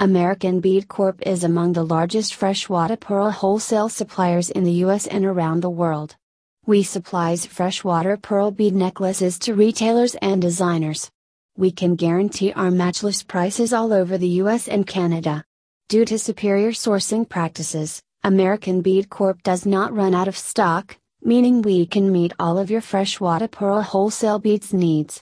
American Bead Corp is among the largest freshwater pearl wholesale suppliers in the US and around the world. We supplies freshwater pearl bead necklaces to retailers and designers. We can guarantee our matchless prices all over the US and Canada. Due to superior sourcing practices, American Bead Corp does not run out of stock, meaning we can meet all of your freshwater pearl wholesale beads needs.